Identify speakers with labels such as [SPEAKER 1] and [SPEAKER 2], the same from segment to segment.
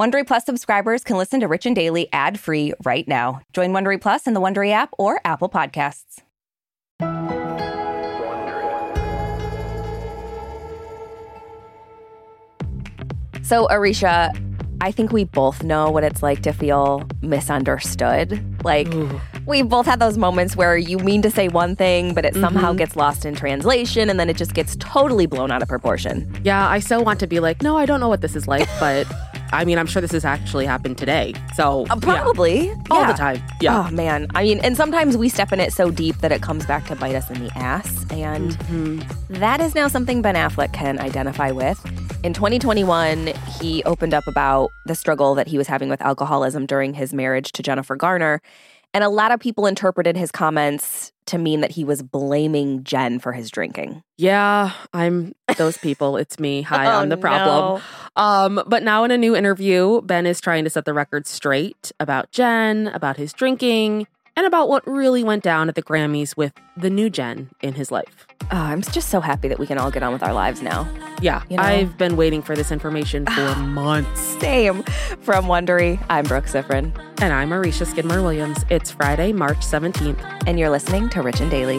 [SPEAKER 1] Wondery Plus subscribers can listen to Rich and Daily ad-free right now. Join Wondery Plus in the Wondery app or Apple Podcasts. So, Aricia, I think we both know what it's like to feel misunderstood. Like,
[SPEAKER 2] Ooh.
[SPEAKER 1] we both had those moments where you mean to say one thing, but it somehow
[SPEAKER 2] Mhm.
[SPEAKER 1] gets lost in translation and then it just gets totally blown out of proportion.
[SPEAKER 2] Yeah, I so want to be like, no, I don't know what this is like, but I mean, I'm sure this has actually happened today. So,
[SPEAKER 1] Uh, probably.
[SPEAKER 2] yeah, all
[SPEAKER 1] yeah.
[SPEAKER 2] the time. Yeah.
[SPEAKER 1] Oh, man. I mean, and sometimes we step in it so deep that it comes back to bite us in the ass. And
[SPEAKER 2] Mhm.
[SPEAKER 1] that is now something Ben Affleck can identify with. In 2021, he opened up about the struggle that he was having with alcoholism during his marriage to Jennifer Garner. And a lot of people interpreted his comments to mean that he was blaming Jen for his drinking.
[SPEAKER 2] Yeah, I'm those people. It's me. Hi,
[SPEAKER 1] Oh,
[SPEAKER 2] I'm the problem. Um, but now in a new interview, Ben is trying to set the record straight about Jen, about his drinking, and about what really went down at the Grammys with the new Jen in his life.
[SPEAKER 1] Oh, I'm just so happy that we can all get on with our lives now.
[SPEAKER 2] Yeah,
[SPEAKER 1] You know?
[SPEAKER 2] I've been waiting for this information for ah, months.
[SPEAKER 1] Same. From Wondery, I'm Brooke Siffrinn,
[SPEAKER 2] And I'm Aricia Skidmore Williams. It's Friday, March 17th.
[SPEAKER 1] and you're listening to Rich and Daily.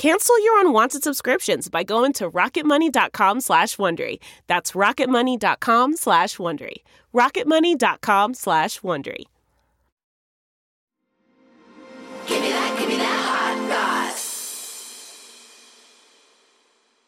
[SPEAKER 3] Cancel your unwanted subscriptions by going to rocketmoney.com slash Wondery. That's rocketmoney.com slash Wondery. rocketmoney.com slash Wondery. Give me that, give me that hot goss.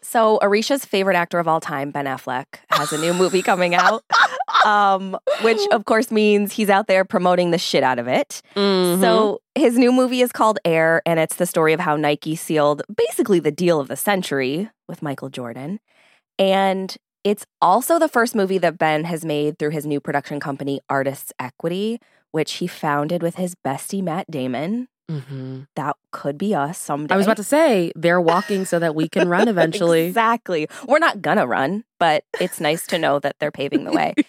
[SPEAKER 1] So, Aricia's favorite actor of all time, Ben Affleck, has a new movie coming out, um, which of course means he's out there promoting the shit out of it.
[SPEAKER 2] Mm-hmm.
[SPEAKER 1] So, his new movie is called Air, and it's the story of how Nike sealed basically the deal of the century with Michael Jordan. And it's also the first movie that Ben has made through his new production company, Artists Equity, which he founded with his bestie, Matt Damon.
[SPEAKER 2] Mhm.
[SPEAKER 1] That could be us someday.
[SPEAKER 2] I was about to say, they're walking so that we can run eventually.
[SPEAKER 1] Exactly. We're not gonna run, but it's nice to know that they're paving the way.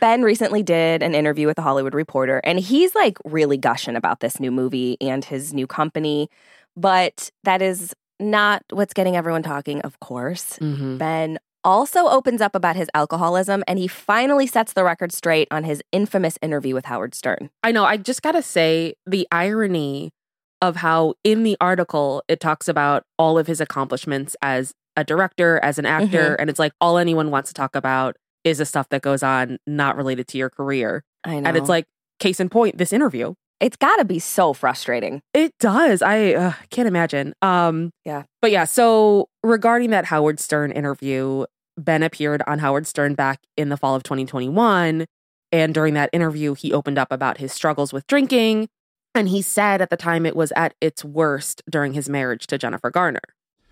[SPEAKER 1] ben recently did an interview with the Hollywood Reporter, and he's like really gushing about this new movie and his new company. But that is not what's getting everyone talking, of course.
[SPEAKER 2] Mhm.
[SPEAKER 1] Ben also opens up about his alcoholism, and he finally sets the record straight on his infamous interview with Howard Stern.
[SPEAKER 2] I know. I just got to say the irony of how in the article it talks about all of his accomplishments as a director, as an actor, and it's like all anyone wants to talk about is the stuff that goes on not related to your career.
[SPEAKER 1] I know.
[SPEAKER 2] And it's like, case in point, this interview.
[SPEAKER 1] it's got to be so frustrating.
[SPEAKER 2] It does. I uh, can't imagine. Um,
[SPEAKER 1] Yeah.
[SPEAKER 2] But yeah, so regarding that Howard Stern interview, Ben appeared on Howard Stern back in the fall of 2021. And during that interview, he opened up about his struggles with drinking. And he said at the time it was at its worst during his marriage to Jennifer Garner.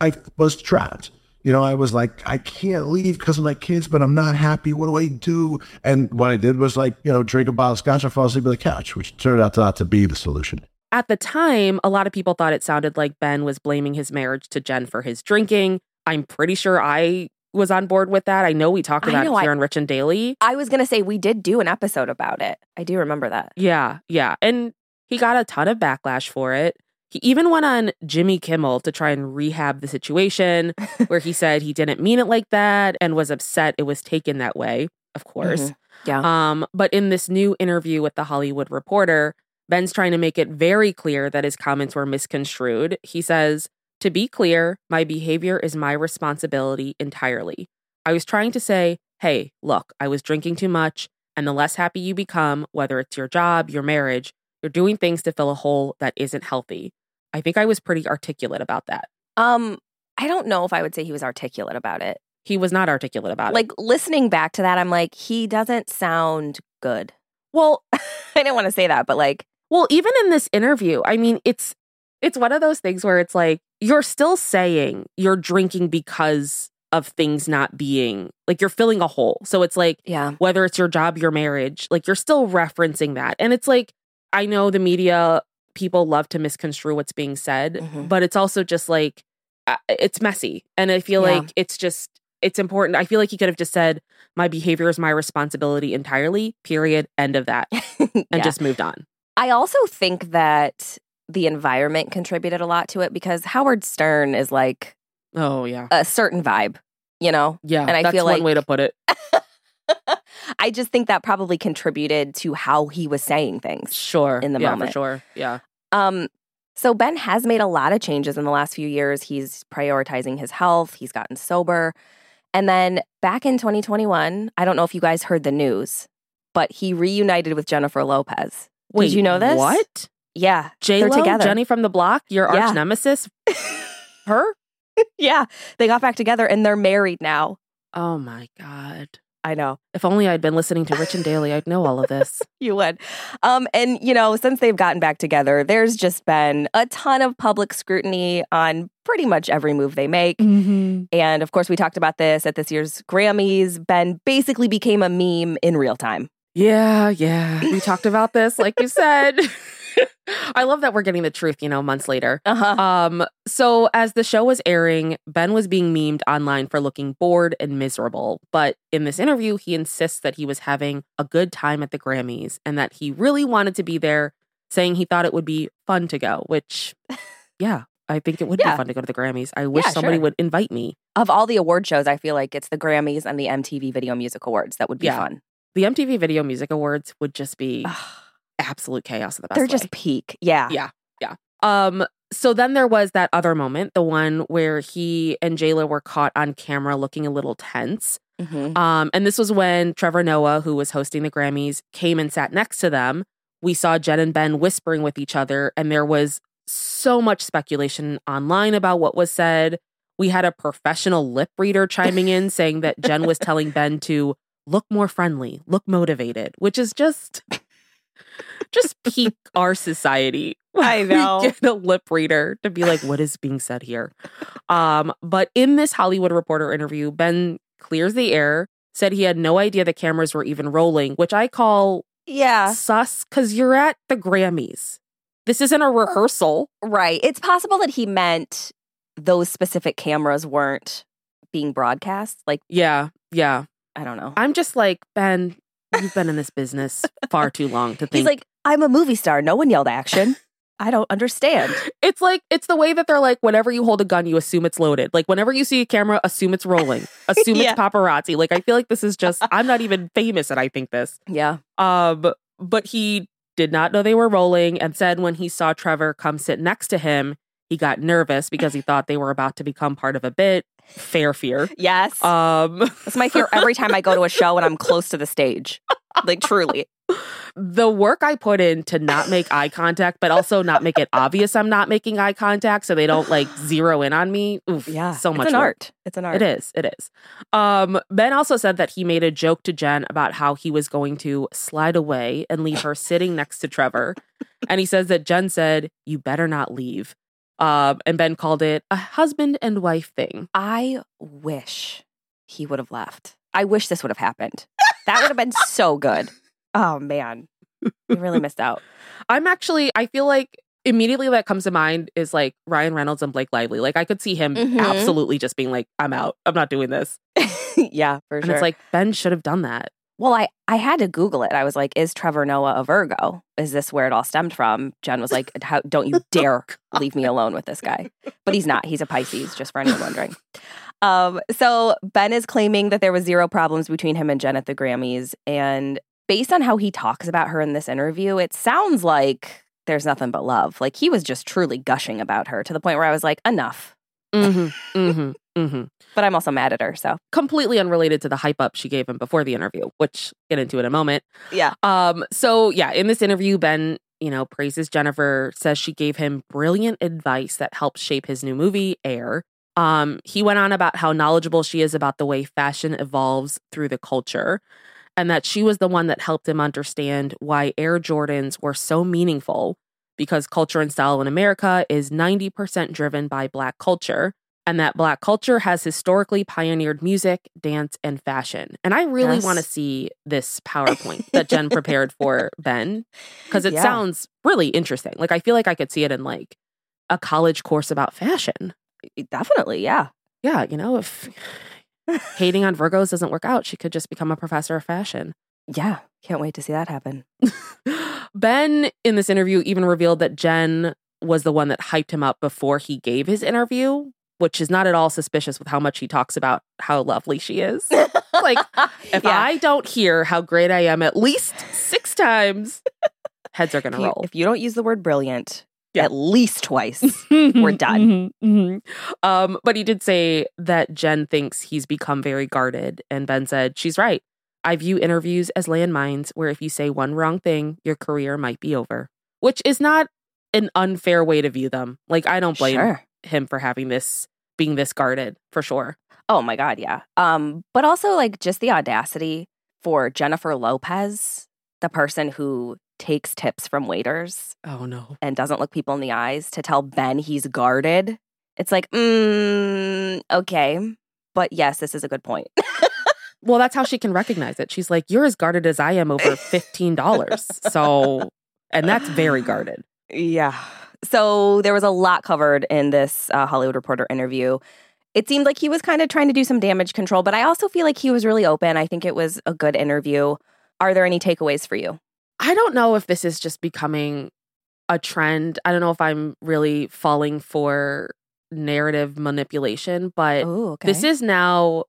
[SPEAKER 4] I was trapped. You know, I was like, I can't leave because of my kids, but I'm not happy. What do I do? And what I did was like, you know, drink a bottle of scotch and fall asleep on the couch, which turned out not to be the solution.
[SPEAKER 2] At the time, a lot of people thought it sounded like Ben was blaming his marriage to Jen for his drinking. I'm pretty sure I was on board with that. I know we talked about
[SPEAKER 1] know,
[SPEAKER 2] it here
[SPEAKER 1] I-
[SPEAKER 2] on Rich and Daily.
[SPEAKER 1] I was going to say we did do an episode about it. I do remember that.
[SPEAKER 2] Yeah, yeah. And he got a ton of backlash for it. He even went on Jimmy Kimmel to try and rehab the situation, where he said he didn't mean it like that and was upset it was taken that way, of course.
[SPEAKER 1] Mhm. Yeah.
[SPEAKER 2] Um, but in this new interview with the Hollywood Reporter, Ben's trying to make it very clear that his comments were misconstrued. He says, To be clear, my behavior is my responsibility entirely. I was trying to say, hey, look, I was drinking too much, and the less happy you become, whether it's your job, your marriage, you're doing things to fill a hole that isn't healthy. I think I was pretty articulate about that.
[SPEAKER 1] Um, I don't know if I would say he was articulate about it.
[SPEAKER 2] He was not articulate about it.
[SPEAKER 1] Like listening back to that, I'm like, he doesn't sound good.
[SPEAKER 2] well,
[SPEAKER 1] I didn't want to say that, but like,
[SPEAKER 2] Well, even in this interview, I mean, it's it's one of those things where it's like you're still saying you're drinking because of things not being like you're filling a hole. So it's like
[SPEAKER 1] yeah,
[SPEAKER 2] whether it's your job, your marriage, like you're still referencing that. And it's like I know the media people love to misconstrue what's being said,
[SPEAKER 1] Mhm.
[SPEAKER 2] but it's also just like it's messy. And I feel
[SPEAKER 1] Yeah.
[SPEAKER 2] like it's just it's important. I feel like he could have just said my behavior is my responsibility entirely. Period. End of that. And
[SPEAKER 1] Yeah.
[SPEAKER 2] just moved on.
[SPEAKER 1] I also think that the environment contributed a lot to it because Howard Stern is like
[SPEAKER 2] Oh yeah.
[SPEAKER 1] a certain vibe, you know?
[SPEAKER 2] Yeah,
[SPEAKER 1] And I
[SPEAKER 2] that's
[SPEAKER 1] feel
[SPEAKER 2] one
[SPEAKER 1] like-
[SPEAKER 2] way to put it.
[SPEAKER 1] I just think that probably contributed to how he was saying things.
[SPEAKER 2] Sure,
[SPEAKER 1] in the
[SPEAKER 2] yeah,
[SPEAKER 1] moment.
[SPEAKER 2] for sure. Yeah,
[SPEAKER 1] Um, so Ben has made a lot of changes in the last few years. He's prioritizing his health, he's gotten sober. And then back in 2021, I don't know if you guys heard the news, but he reunited with Jennifer Lopez.
[SPEAKER 2] Wait,
[SPEAKER 1] you know this?
[SPEAKER 2] What?
[SPEAKER 1] Yeah,
[SPEAKER 2] J
[SPEAKER 1] they're
[SPEAKER 2] Lo,
[SPEAKER 1] together.
[SPEAKER 2] Jenny from the Block, your
[SPEAKER 1] Yeah.
[SPEAKER 2] arch nemesis, her?
[SPEAKER 1] yeah, they got back together and they're married now.
[SPEAKER 2] Oh my god!
[SPEAKER 1] I know.
[SPEAKER 2] If only I'd been listening to Rich and Daily, I'd know all of this.
[SPEAKER 1] You would. Um, and, you know, since they've gotten back together, there's just been a ton of public scrutiny on pretty much every move they make.
[SPEAKER 2] mm-hmm.
[SPEAKER 1] And of course, we talked about this at this year's Grammys. Ben basically became a meme in real time.
[SPEAKER 2] Yeah, yeah. We talked about this, like you said. I love that we're getting the truth, you know, months later.
[SPEAKER 1] Uh huh.
[SPEAKER 2] Um, so as the show was airing, Ben was being memed online for looking bored and miserable. But in this interview, he insists that he was having a good time at the Grammys and that he really wanted to be there, saying he thought it would be fun to go, which, yeah, I think it would
[SPEAKER 1] Yeah.
[SPEAKER 2] be fun to go to the Grammys. I wish
[SPEAKER 1] Yeah,
[SPEAKER 2] somebody
[SPEAKER 1] sure.
[SPEAKER 2] would invite me.
[SPEAKER 1] Of all the award shows, I feel like it's the Grammys and the MTV Video Music Awards that would be
[SPEAKER 2] Yeah.
[SPEAKER 1] fun.
[SPEAKER 2] The MTV Video Music Awards would just be absolute chaos in the best
[SPEAKER 1] They're
[SPEAKER 2] way.
[SPEAKER 1] just peak. Yeah.
[SPEAKER 2] Yeah. Yeah. Um, so then there was that other moment, the one where he and J Lo were caught on camera looking a little tense.
[SPEAKER 1] Mhm.
[SPEAKER 2] Um, and this was when Trevor Noah, who was hosting the Grammys, came and sat next to them. We saw Jen and Ben whispering with each other, and there was so much speculation online about what was said. We had a professional lip reader chiming in saying that Jen was telling Ben to look more friendly, look motivated, which is just just peak our society.
[SPEAKER 1] I know.
[SPEAKER 2] get a lip reader to be like, what is being said here? Um, but in this Hollywood Reporter interview, Ben clears the air, said he had no idea the cameras were even rolling, which I call
[SPEAKER 1] Yeah.
[SPEAKER 2] sus because you're at the Grammys. This isn't a rehearsal.
[SPEAKER 1] Right. It's possible that he meant those specific cameras weren't being broadcast. Like,
[SPEAKER 2] Yeah, yeah.
[SPEAKER 1] I don't know.
[SPEAKER 2] I'm just like, Ben, you've been in this business far too long to think.
[SPEAKER 1] He's like, I'm a movie star. No one yelled action. I don't understand.
[SPEAKER 2] it's like, it's the way that they're like, whenever you hold a gun, you assume it's loaded. Like, whenever you see a camera, assume it's rolling, assume
[SPEAKER 1] Yeah.
[SPEAKER 2] it's paparazzi. Like, I feel like this is just, I'm not even famous and I think this.
[SPEAKER 1] Yeah.
[SPEAKER 2] Um, but he did not know they were rolling and said when he saw Trevor come sit next to him, he got nervous because he thought they were about to become part of a bit. Fair fear.
[SPEAKER 1] Yes.
[SPEAKER 2] Um,
[SPEAKER 1] That's my fear every time I go to a show and I'm close to the stage. Like, truly.
[SPEAKER 2] the work I put in to not make eye contact, but also not make it obvious I'm not making eye contact so they don't like zero in on me. Oof,
[SPEAKER 1] Yeah.
[SPEAKER 2] so much
[SPEAKER 1] It's an
[SPEAKER 2] work.
[SPEAKER 1] art. It's an art.
[SPEAKER 2] It is. It is. Um, ben also said that he made a joke to Jen about how he was going to slide away and leave her sitting next to Trevor. And he says that Jen said, You better not leave. Um, and Ben called it a husband and wife thing.
[SPEAKER 1] I wish he would have left. I wish this would have happened. That would have been so good. Oh man. We really missed out.
[SPEAKER 2] I'm actually, I feel like immediately that comes to mind is like Ryan Reynolds and Blake Lively. Like I could see him
[SPEAKER 1] Mhm.
[SPEAKER 2] absolutely just being like, I'm out. I'm not doing this.
[SPEAKER 1] yeah, for
[SPEAKER 2] And
[SPEAKER 1] sure.
[SPEAKER 2] it's like Ben should have done that.
[SPEAKER 1] Well, I I had to Google it. I was like, is Trevor Noah a Virgo? Is this where it all stemmed from? Jen was like, How, don't you dare leave me alone with this guy. But he's not. He's a Pisces, just for anyone wondering. Um, so Ben is claiming that there was zero problems between him and Jen at the Grammys, and based on how he talks about her in this interview, it sounds like there's nothing but love. Like he was just truly gushing about her to the point where I was like, enough.
[SPEAKER 2] Hmm hmm hmm
[SPEAKER 1] But I'm also mad at her. So
[SPEAKER 2] Completely unrelated to the hype up she gave him before the interview, which get into in a moment.
[SPEAKER 1] yeah,
[SPEAKER 2] Um, so yeah, in this interview, Ben, you know, praises Jennifer, says she gave him brilliant advice that helped shape his new movie, Air. Um, he went on about how knowledgeable she is about the way fashion evolves through the culture, and that she was the one that helped him understand why Air Jordans were so meaningful because culture and style in America is 90% driven by Black culture, and that Black culture has historically pioneered music, dance, and fashion. And I really
[SPEAKER 1] Yes.
[SPEAKER 2] want to see this PowerPoint that Jen prepared for Ben because it
[SPEAKER 1] Yeah.
[SPEAKER 2] sounds really interesting. Like, I feel like I could see it in like a college course about fashion.
[SPEAKER 1] definitely. Yeah.
[SPEAKER 2] Yeah, you know, if hating on Virgos doesn't work out, she could just become a professor of fashion.
[SPEAKER 1] Yeah. Can't wait to see that happen.
[SPEAKER 2] Ben, in this interview, even revealed that Jen was the one that hyped him up before he gave his interview, which is not at all suspicious with how much he talks about how lovely she is. like, if
[SPEAKER 1] Yeah.
[SPEAKER 2] I don't hear how great I am at least six times, heads are going to roll.
[SPEAKER 1] if you don't use the word brilliant
[SPEAKER 2] Yeah.
[SPEAKER 1] at least twice, We're done.
[SPEAKER 2] Mhm, mhm. Um, but he did say that Jen thinks he's become very guarded. And Ben said, She's right. I view interviews as landmines where if you say one wrong thing, your career might be over, which is not an unfair way to view them. Like, I don't blame
[SPEAKER 1] Sure.
[SPEAKER 2] him for having this, being this guarded for sure.
[SPEAKER 1] Oh my god, yeah. Um, but also like just the audacity for Jennifer Lopez, the person who takes tips from waiters
[SPEAKER 2] Oh, no.
[SPEAKER 1] and doesn't look people in the eyes to tell Ben he's guarded. It's like, mm, okay. But yes, this is a good point.
[SPEAKER 2] Well, that's how she can recognize it. She's like, You're as guarded as I am over $15. So, and that's very guarded.
[SPEAKER 1] Yeah. So there was a lot covered in this uh, Hollywood Reporter interview. It seemed like he was kind of trying to do some damage control, but I also feel like he was really open. I think it was a good interview. Are there any takeaways for you?
[SPEAKER 2] I don't know if this is just becoming a trend. I don't know if I'm really falling for narrative manipulation, but
[SPEAKER 1] Oh, okay.
[SPEAKER 2] this is now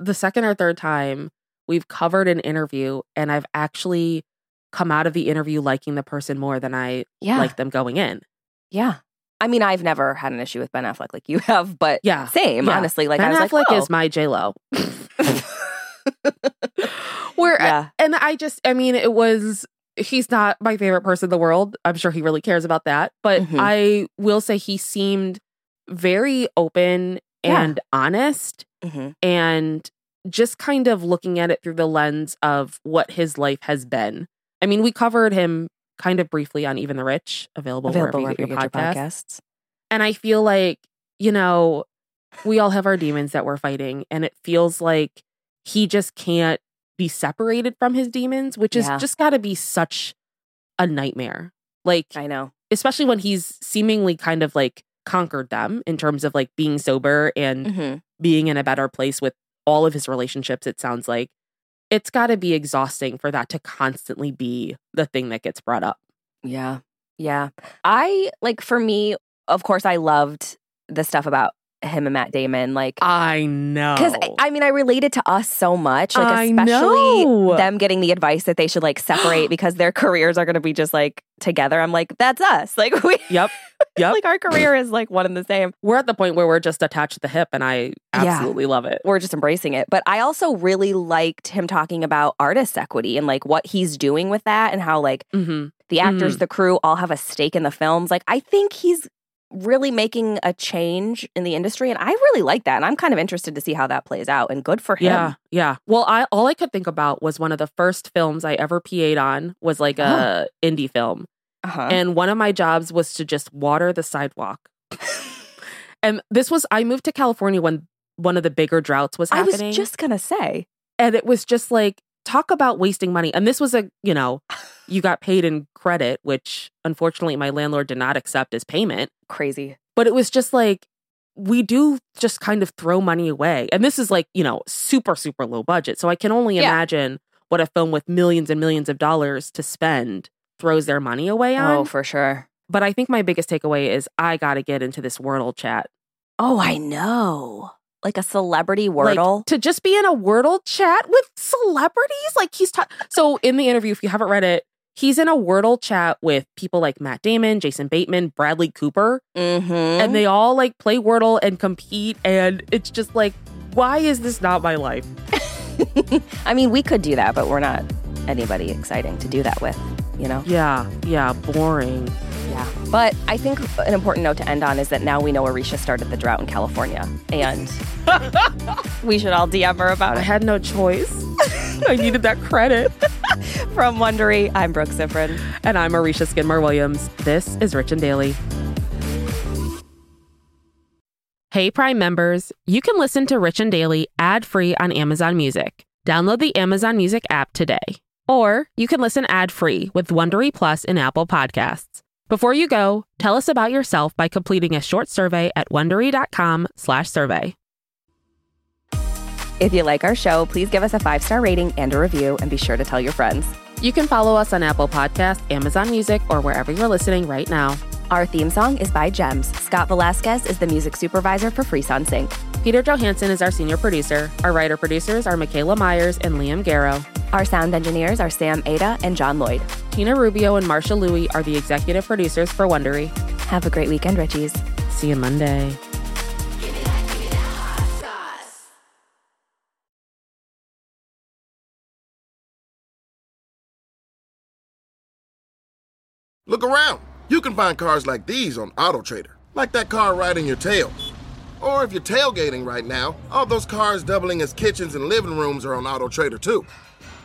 [SPEAKER 2] the second or third time we've covered an interview and I've actually come out of the interview liking the person more than I
[SPEAKER 1] yeah,
[SPEAKER 2] liked them going in.
[SPEAKER 1] yeah. I mean, I've never had an issue with Ben Affleck like you have, but
[SPEAKER 2] Yeah.
[SPEAKER 1] same.
[SPEAKER 2] Yeah.
[SPEAKER 1] Honestly, like
[SPEAKER 2] ben
[SPEAKER 1] I was
[SPEAKER 2] Affleck
[SPEAKER 1] like, oh.
[SPEAKER 2] is my J Lo. Where
[SPEAKER 1] yeah,
[SPEAKER 2] and I just, I mean, it was, he's not my favorite person in the world. I'm sure he really cares about that. But
[SPEAKER 1] Mhm.
[SPEAKER 2] I will say he seemed very open
[SPEAKER 1] Yeah.
[SPEAKER 2] and honest
[SPEAKER 1] Mhm.
[SPEAKER 2] and just kind of looking at it through the lens of what his life has been. I mean, we covered him kind of briefly on Even the Rich, available,
[SPEAKER 1] available
[SPEAKER 2] wherever you get your, podcast.
[SPEAKER 1] podcasts.
[SPEAKER 2] And I feel like, you know, we all have our demons that we're fighting, and it feels like he just can't be separated from his demons, which is just got to be such a nightmare. Like,
[SPEAKER 1] I know.
[SPEAKER 2] especially when he's seemingly kind of like conquered them in terms of like being sober and
[SPEAKER 1] hmm
[SPEAKER 2] being in a better place with all of his relationships, it sounds like. It's got to be exhausting for that to constantly be the thing that gets brought up.
[SPEAKER 1] Yeah. Yeah. I like for me, of course, I loved the stuff about him and Matt Damon. Like,
[SPEAKER 2] I know.
[SPEAKER 1] because I mean, I related to us so much, like,
[SPEAKER 2] I
[SPEAKER 1] especially
[SPEAKER 2] know.
[SPEAKER 1] them getting the advice that they should like separate because their careers are going to be just like together. I'm like, that's us. Like, we,
[SPEAKER 2] Yep. Yep.
[SPEAKER 1] like, our career is like one and the same.
[SPEAKER 2] we're at the point where we're just attached to the hip and I
[SPEAKER 1] Yeah.
[SPEAKER 2] absolutely love it.
[SPEAKER 1] We're just embracing it. But I also really liked him talking about Artists Equity and like what he's doing with that and how like
[SPEAKER 2] hmm
[SPEAKER 1] the actors, the crew all have a stake in the films. Like, I think he's really making a change in the industry. And I really like that. And I'm kind of interested to see how that plays out. And good for him.
[SPEAKER 2] Yeah, yeah. Well, I all I could think about was one of the first films I ever PA'd on was like a indie film.
[SPEAKER 1] Uh-huh.
[SPEAKER 2] And one of my jobs was to just water the sidewalk. and this was I moved to California when one of the bigger droughts was happening.
[SPEAKER 1] I was just going to say,
[SPEAKER 2] and it was just like talk about wasting money. And this was a, you know, you got paid in credit, which unfortunately my landlord did not accept as payment.
[SPEAKER 1] Crazy.
[SPEAKER 2] But it was just like, we do just kind of throw money away. And this is like, you know, super, super low budget. So I can only
[SPEAKER 1] Yeah.
[SPEAKER 2] imagine what a film with millions and millions of dollars to spend throws their money away on.
[SPEAKER 1] Oh, for sure.
[SPEAKER 2] But I think my biggest takeaway is I got to get into this Wordle chat.
[SPEAKER 1] Oh, I know. Like a celebrity
[SPEAKER 2] Like,
[SPEAKER 1] Wordle.
[SPEAKER 2] to just be in a Wordle chat with celebrities. Like he's ta- so in the interview, if you haven't read it, he's in a Wordle chat with people like Matt Damon, Jason Bateman, Bradley Cooper,
[SPEAKER 1] mm-hmm.
[SPEAKER 2] and they all like play Wordle and compete. And it's just like, why is this not my life?
[SPEAKER 1] I mean, we could do that, but we're not anybody exciting to do that with, you know?
[SPEAKER 2] Yeah, yeah, boring.
[SPEAKER 1] Yeah. But I think an important note to end on is that now we know Aricia started the drought in California. And we should all DM her about
[SPEAKER 2] I had no choice. I needed that credit.
[SPEAKER 1] From Wondery, I'm Brooke Siffrinn.
[SPEAKER 2] And I'm Aricia Skidmore Williams. This is Rich and Daily. Hey, Prime members, you can listen to Rich and Daily ad free on Amazon Music. Download the Amazon Music app today. Or you can listen ad free with Wondery Plus in Apple Podcasts. Before you go, tell us about yourself by completing a short survey at wondery.com/slash survey.
[SPEAKER 1] If you like our show, please give us a five star rating and a review, and be sure to tell your friends.
[SPEAKER 2] You can follow us on Apple Podcasts, Amazon Music, or wherever you're listening right now.
[SPEAKER 1] Our theme song is by Gems. Scott Velasquez is the music supervisor for Frisson Sync.
[SPEAKER 2] Peter Johansson is our senior producer. Our writer producers are Michaela Myers and Liam Garrow.
[SPEAKER 1] Our sound engineers are Sam Ada and John Lloyd.
[SPEAKER 2] Tina Rubio and Marsha Louie are the executive producers for Wondery.
[SPEAKER 1] Have a great weekend, Richies.
[SPEAKER 2] See you Monday.
[SPEAKER 5] Look around. You can find cars like these on AutoTrader, like that car right in your tail. Or if you're tailgating right now, all those cars doubling as kitchens and living rooms are on AutoTrader too.